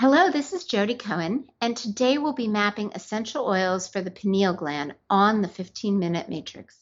Hello, this is Jodi Cohen, and today we'll be mapping essential oils for the pineal gland on the 15 minute matrix.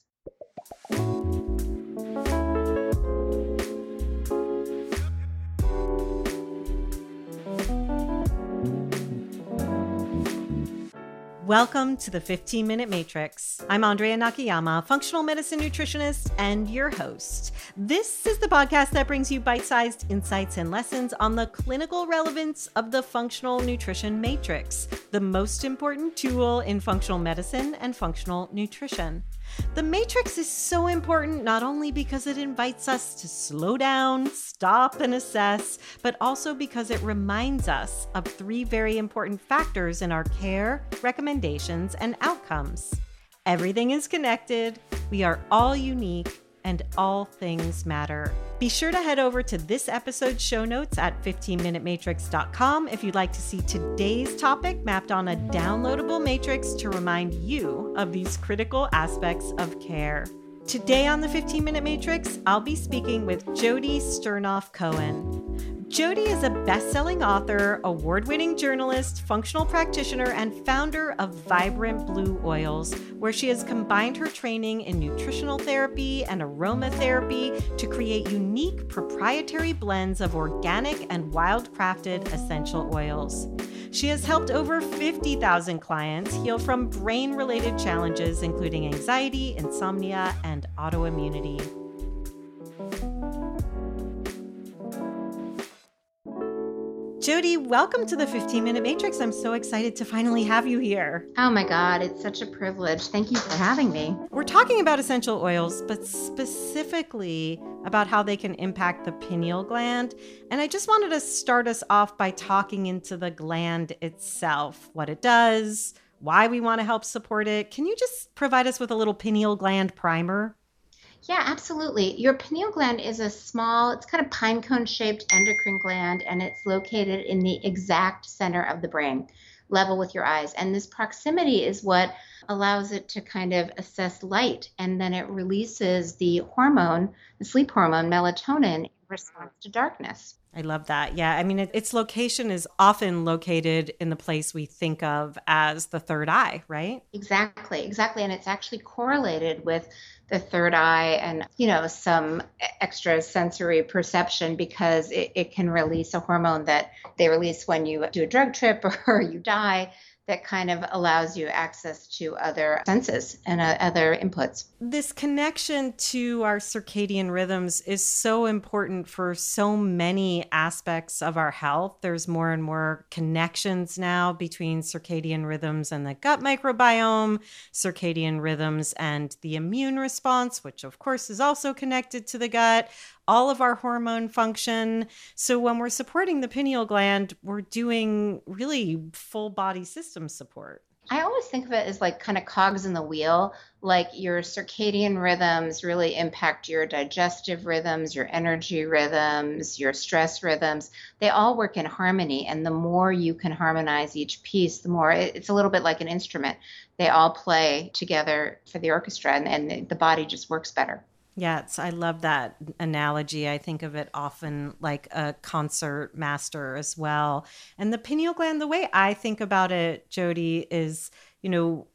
Welcome to the 15 Minute Matrix. I'm Andrea Nakayama, functional medicine nutritionist and your host. This is the podcast that brings you bite sized insights and lessons on the clinical relevance of the functional nutrition matrix, the most important tool in functional medicine and functional nutrition. The Matrix is so important not only because it invites us to slow down, stop, and assess, but also because it reminds us of three very important factors in our care, recommendations, and outcomes. Everything is connected, we are all unique, and all things matter. Be sure to head over to this episode's show notes at 15minutematrix.com if you'd like to see today's topic mapped on a downloadable matrix to remind you of these critical aspects of care. Today on the 15 Minute Matrix, I'll be speaking with Jodi Sternoff Cohen. Jodi is a best selling author, award winning journalist, functional practitioner, and founder of Vibrant Blue Oils, where she has combined her training in nutritional therapy and aromatherapy to create unique proprietary blends of organic and wildcrafted essential oils. She has helped over 50,000 clients heal from brain related challenges, including anxiety, insomnia, and autoimmunity. Jodi, welcome to the 15 Minute Matrix. I'm so excited to finally have you here. Oh my God, it's such a privilege. Thank you for having me. We're talking about essential oils, but specifically about how they can impact the pineal gland. And I just wanted to start us off by talking into the gland itself, what it does, why we want to help support it. Can you just provide us with a little pineal gland primer? Yeah, absolutely. Your pineal gland is a small, it's kind of pine cone shaped endocrine gland, and it's located in the exact center of the brain, level with your eyes. And this proximity is what allows it to kind of assess light, and then it releases the hormone, the sleep hormone, melatonin, in response to darkness. I love that. Yeah. I mean, it, its location is often located in the place we think of as the third eye, right? Exactly. Exactly. And it's actually correlated with the third eye and, you know, some extra sensory perception because it, it can release a hormone that they release when you do a drug trip or you die that kind of allows you access to other senses and uh, other inputs. This connection to our circadian rhythms is so important for so many aspects of our health. There's more and more connections now between circadian rhythms and the gut microbiome, circadian rhythms and the immune response, which of course is also connected to the gut all of our hormone function. So when we're supporting the pineal gland, we're doing really full body system support. I always think of it as like kind of cogs in the wheel. Like your circadian rhythms really impact your digestive rhythms, your energy rhythms, your stress rhythms. They all work in harmony. And the more you can harmonize each piece, the more it's a little bit like an instrument. They all play together for the orchestra, and, and the body just works better. Yes, I love that analogy. I think of it often like a concert master as well. And the pineal gland, the way I think about it, Jodi, is, you know,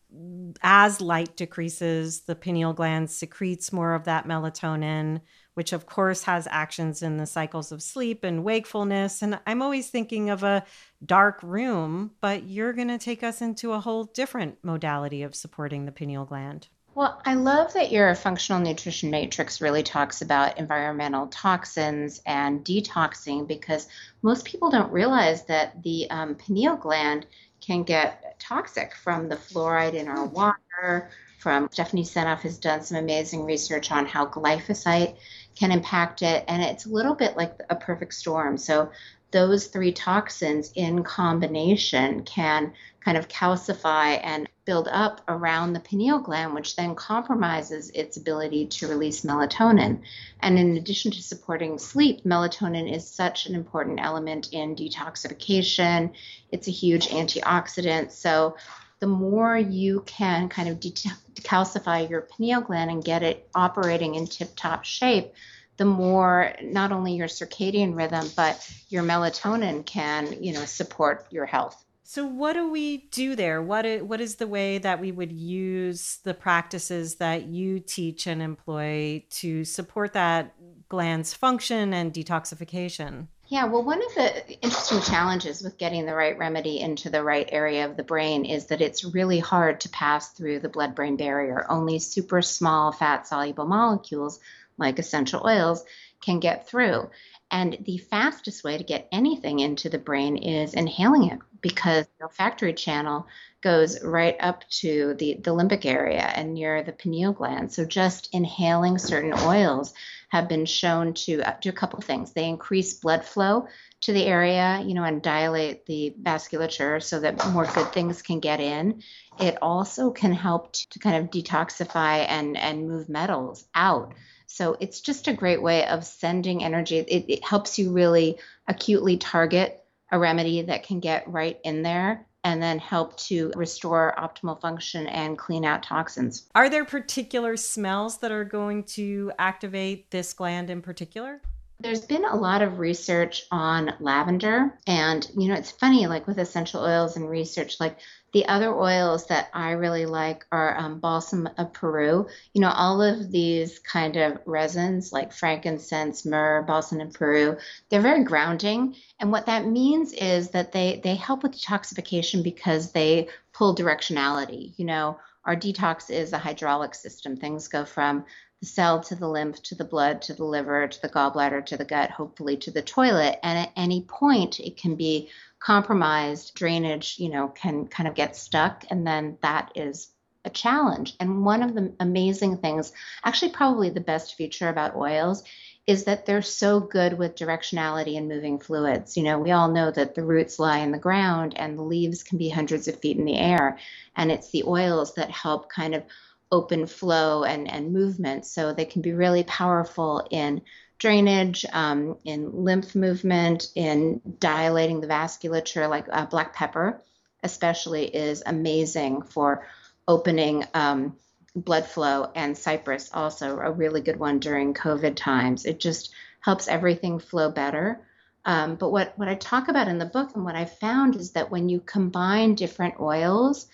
as light decreases, the pineal gland secretes more of that melatonin, which of course has actions in the cycles of sleep and wakefulness. And I'm always thinking of a dark room, but you're going to take us into a whole different modality of supporting the pineal gland. Well, I love that your functional nutrition matrix really talks about environmental toxins and detoxing because most people don't realize that the um, pineal gland can get toxic from the fluoride in our water. From Stephanie Seneff has done some amazing research on how glyphosate can impact it, and it's a little bit like a perfect storm. So those three toxins in combination can kind of calcify and build up around the pineal gland, which then compromises its ability to release melatonin. And in addition to supporting sleep, melatonin is such an important element in detoxification. It's a huge antioxidant. So the more you can kind of decalcify your pineal gland and get it operating in tip top shape, the more not only your circadian rhythm, but your melatonin can, you know, support your health. So what do we do there? What is, what is the way that we would use the practices that you teach and employ to support that gland's function and detoxification? Yeah, well, one of the interesting challenges with getting the right remedy into the right area of the brain is that it's really hard to pass through the blood brain barrier. Only super small fat soluble molecules like essential oils can get through. And the fastest way to get anything into the brain is inhaling it because the olfactory channel goes right up to the, the limbic area and near the pineal gland. So just inhaling certain oils have been shown to uh, do a couple things. They increase blood flow to the area, you know, and dilate the vasculature so that more good things can get in. It also can help to, to kind of detoxify and, and move metals out. So it's just a great way of sending energy. It, it helps you really acutely target a remedy that can get right in there and then help to restore optimal function and clean out toxins. Are there particular smells that are going to activate this gland in particular? There's been a lot of research on lavender, and you know, it's funny, like with essential oils and research, like the other oils that I really like are um, balsam of Peru. You know, all of these kind of resins like frankincense, myrrh, balsam of Peru, they're very grounding. And what that means is that they, they help with detoxification because they pull directionality. You know, our detox is a hydraulic system. Things go from the cell to the lymph to the blood to the liver to the gallbladder to the gut, hopefully to the toilet. And at any point, it can be compromised drainage, you know, can kind of get stuck, and then that is a challenge. And one of the amazing things, actually, probably the best feature about oils, is that they're so good with directionality and moving fluids. You know, we all know that the roots lie in the ground and the leaves can be hundreds of feet in the air. And it's the oils that help kind of open flow and, and movement. So they can be really powerful in drainage, um, in lymph movement, in dilating the vasculature, like uh, black pepper, especially, is amazing for opening um, blood flow. And cypress, also a really good one during COVID times. It just helps everything flow better. Um, but what, what I talk about in the book and what I found is that when you combine different oils,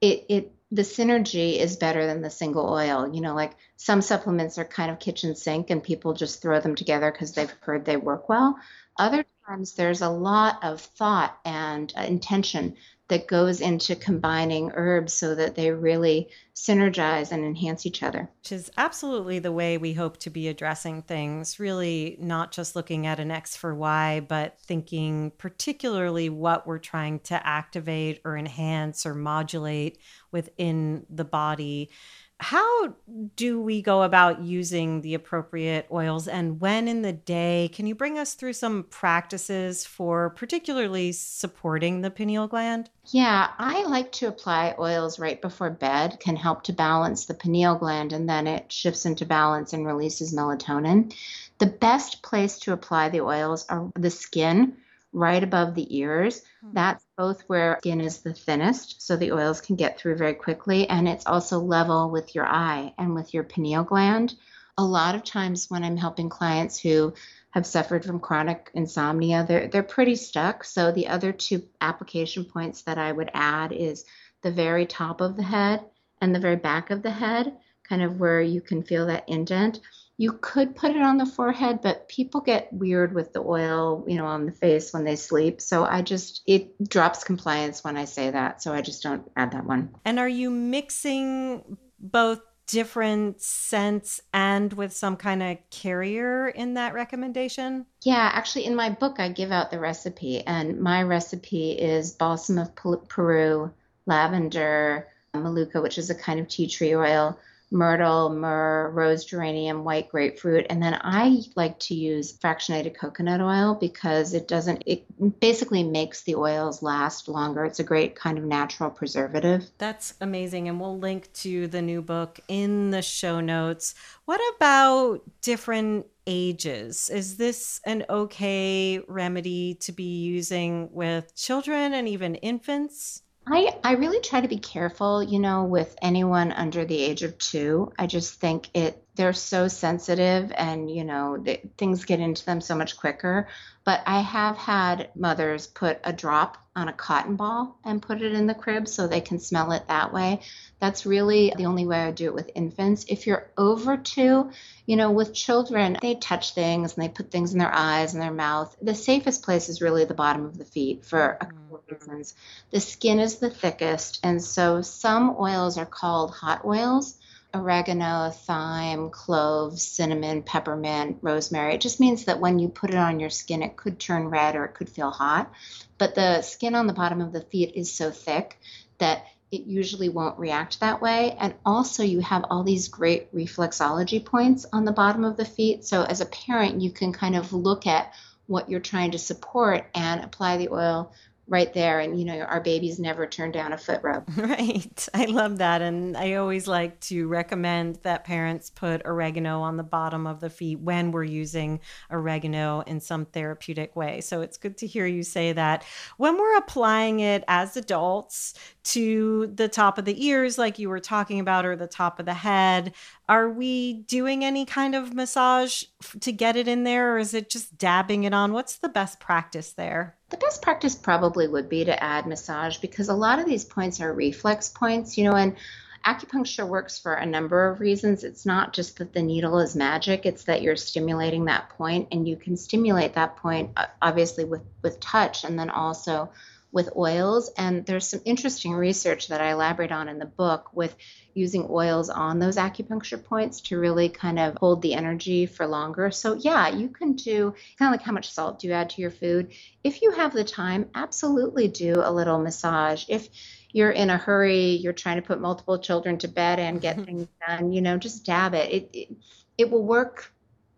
it, it the synergy is better than the single oil. You know, like some supplements are kind of kitchen sink and people just throw them together because they've heard they work well. Other times there's a lot of thought and uh, intention that goes into combining herbs so that they really synergize and enhance each other. Which is absolutely the way we hope to be addressing things, really not just looking at an X for Y, but thinking particularly what we're trying to activate or enhance or modulate within the body how do we go about using the appropriate oils and when in the day? Can you bring us through some practices for particularly supporting the pineal gland? Yeah, I like to apply oils right before bed, can help to balance the pineal gland, and then it shifts into balance and releases melatonin. The best place to apply the oils are the skin right above the ears. Hmm. That's both where skin is the thinnest, so the oils can get through very quickly, and it's also level with your eye and with your pineal gland. A lot of times when I'm helping clients who have suffered from chronic insomnia, they're they're pretty stuck. So the other two application points that I would add is the very top of the head and the very back of the head, kind of where you can feel that indent you could put it on the forehead, but people get weird with the oil, you know, on the face when they sleep. So I just, it drops compliance when I say that. So I just don't add that one. And are you mixing both different scents and with some kind of carrier in that recommendation? Yeah, actually, in my book, I give out the recipe, and my recipe is balsam of Peru, lavender, manuka, which is a kind of tea tree oil myrtle, myrrh, rose geranium, white grapefruit. And then I like to use fractionated coconut oil because it doesn't, it basically makes the oils last longer. It's a great kind of natural preservative. That's amazing. And we'll link to the new book in the show notes. What about different ages? Is this an okay remedy to be using with children and even infants? I, I really try to be careful, you know, with anyone under the age of two. I just think it they're so sensitive and you know they, things get into them so much quicker. But i have had mothers put a drop on a cotton ball and put it in the crib so they can smell it that way. That's really the only way i do it with infants. If you're over two you know with children they touch things and they put things in their eyes and their mouth. The safest place is really the bottom of the feet for a couple of mm-hmm. reasons. The skin is the thickest and so some oils are called hot oils oregano, thyme, cloves, cinnamon, peppermint, rosemary. It just means that when you put it on your skin, it could turn red or it could feel hot. But the skin on the bottom of the feet is so thick that it usually won't react that way. And also, you have all these great reflexology points on the bottom of the feet. So, as a parent, you can kind of look at what you're trying to support and apply the oil right there and you know our babies never turn down a foot rub. Right. I love that. And i always like to recommend that parents put oregano on the bottom of the feet when we're using oregano in some therapeutic way. So it's good to hear you say that. When we're applying it as adults to the top of the ears like you were talking about or the top of the head are we doing any kind of massage to get it in there or is it just dabbing it on? What's the best practice there the best practice probably would be to add massage because a lot of these points are reflex points, you know, and acupuncture works for a number of reasons. It's not just that the needle is magic, it's that you're stimulating that point and you can stimulate that point obviously with with touch and then also with oils. And there's some interesting research that I elaborate on in the book with using oils on those acupuncture points to really kind of hold the energy for longer. So, yeah, you can do kind of like how much salt do you add to your food. If you have the time, absolutely do a little massage. If you're in a hurry, you're trying to put multiple children to bed and get things done, you know, just dab it. It, it, it will work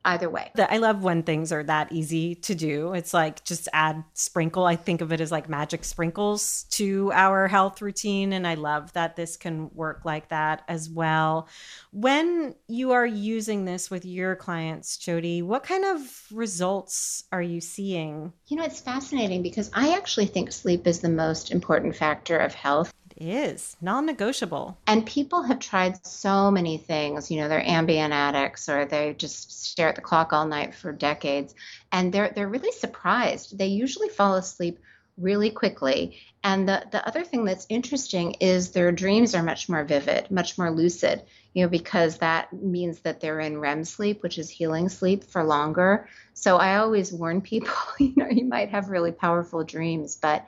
either way. I love when things are that easy to do. It's like just add sprinkle. I think of it as like magic sprinkles to our health routine. And I love that this can work like that as well. When you are using this with your clients, Jodi, what kind of results are you seeing? You know, it's fascinating because I actually think sleep is the most important factor of health is non negotiable. And people have tried so many things. You know, they're Ambien addicts or they just stare at the clock all night for decades. And they're, they're really surprised. They usually fall asleep really quickly. And the, the other thing that's interesting is their dreams are much more vivid, much more lucid, you know, because that means that they're in REM sleep, which is healing sleep for longer. So I always warn people, you know, you might have really powerful dreams, but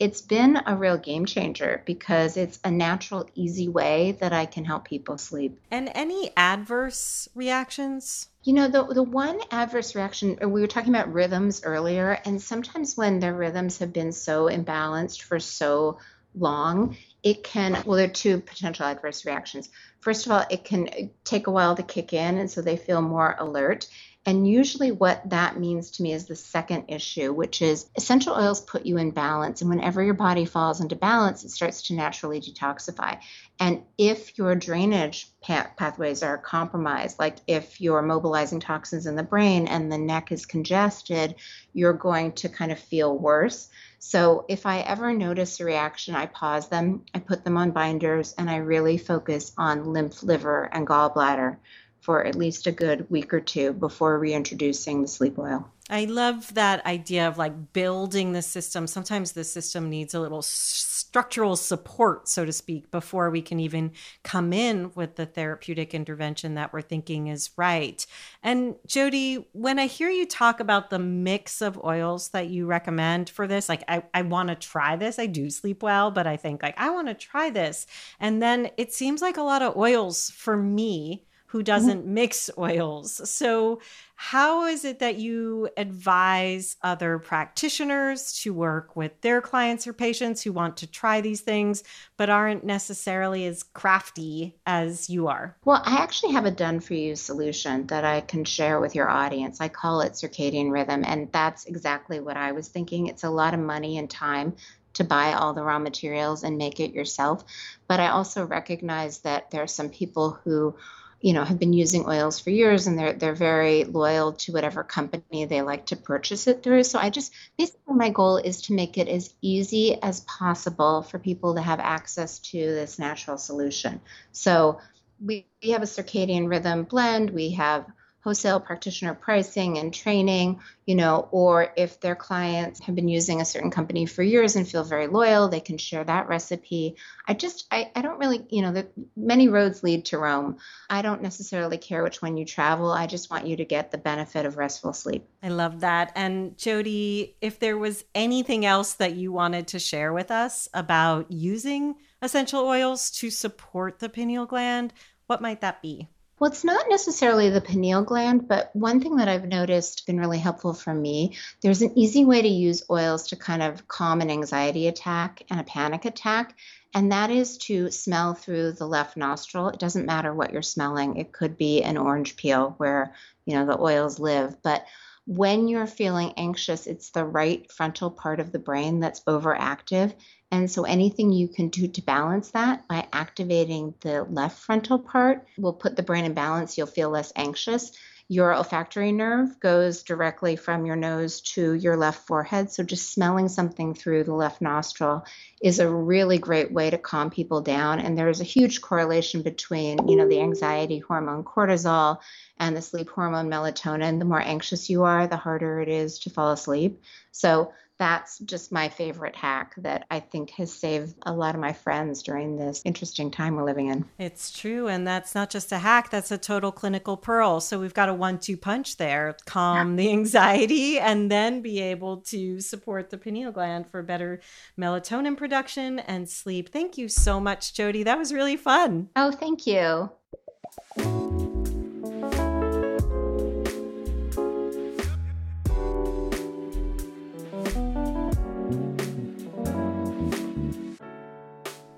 it's been a real game changer because it's a natural, easy way that I can help people sleep. And any adverse reactions? You know, the, the one adverse reaction, uh, we were talking about rhythms earlier, and sometimes when their rhythms have been so imbalanced for so long, it can, well, there are two potential adverse reactions. First of all, it can take a while to kick in, and so they feel more alert. And usually, what that means to me is the second issue, which is essential oils put you in balance. And whenever your body falls into balance, it starts to naturally detoxify. And if your drainage pathways are compromised, like if you're mobilizing toxins in the brain and the neck is congested, you're going to kind of feel worse. So if I ever notice a reaction, I pause them, I put them on binders, and I really focus on lymph, liver, and gallbladder for at least a good week or two before reintroducing the sleep oil. I love that idea of like building the system. Sometimes the system needs a little structural support, so to speak, before we can even come in with the therapeutic intervention that we're thinking is right. And Jodi, when I hear you talk about the mix of oils that you recommend for this, like I, I want to try this. I do sleep well, but I think like I want to try this. And then it seems like a lot of oils for me who mm-hmm. doesn't mix oils. So, how is it that you advise other practitioners to work with their clients or patients who want to try these things but aren't necessarily as crafty as you are? Well, I actually have a done for you solution that I can share with your audience. I call it circadian rhythm, and that's exactly what I was thinking. It's a lot of money and time to buy all the raw materials and make it yourself. But I also recognize that there are some people who you know have been using oils for years and they're they're very loyal to whatever company they like to purchase it through. So i just basically my goal is to make it as easy as possible for people to have access to this natural solution. So we, we have a circadian rhythm blend we have wholesale practitioner pricing and training, you know, or if their clients have been using a certain company for years and feel very loyal, they can share that recipe. I just, I, I don't really, you know, the, many roads lead to Rome. I don't necessarily care which one you travel. I just want you to get the benefit of restful sleep. I love that. And Jodi, if there was anything else that you wanted to share with us about using essential oils to support the pineal gland, what might that be? Well, it's not necessarily the pineal gland, but one thing that I've noticed been really helpful for me, there's an easy way to use oils to kind of calm an anxiety attack and a panic attack, and that is to smell through the left nostril. It doesn't matter what you're smelling. It could be an orange peel where, you know, the oils live, but when you're feeling anxious, it's the right frontal part of the brain that's overactive and so anything you can do to balance that by activating the left frontal part will put the brain in balance. You'll feel less anxious. Your olfactory nerve goes directly from your nose to your left forehead. So just smelling something through the left nostril is a really great way to calm people down. And there's a huge correlation between, you know, the anxiety hormone cortisol and the sleep hormone melatonin. The more anxious you are, the harder it is to fall asleep. So that's just my favorite hack that I think has saved a lot of my friends during this interesting time we're living in. It's true. And that's not just a hack, that's a total clinical pearl. So we've got a one two punch there calm the anxiety and then be able to support the pineal gland for better melatonin production and sleep. Thank you so much, Jodi. That was really fun. Oh, thank you.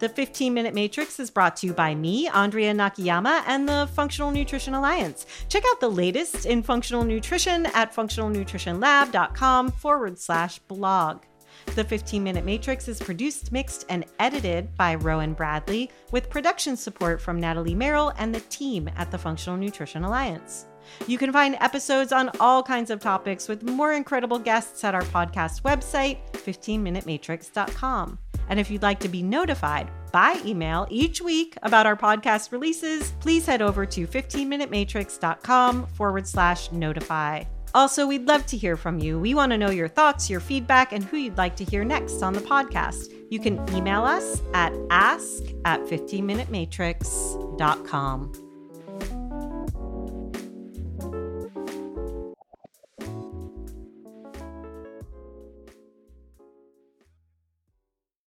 The 15 Minute Matrix is brought to you by me, Andrea Nakayama, and the Functional Nutrition Alliance. Check out the latest in functional nutrition at functionalnutritionlab.com forward slash blog. The 15 Minute Matrix is produced, mixed, and edited by Rowan Bradley with production support from Natalie Merrill and the team at the Functional Nutrition Alliance. You can find episodes on all kinds of topics with more incredible guests at our podcast website, 15minutematrix.com. And if you'd like to be notified by email each week about our podcast releases, please head over to 15minutematrix.com forward slash notify. Also, we'd love to hear from you. We want to know your thoughts, your feedback, and who you'd like to hear next on the podcast. You can email us at ask at 15minutematrix.com.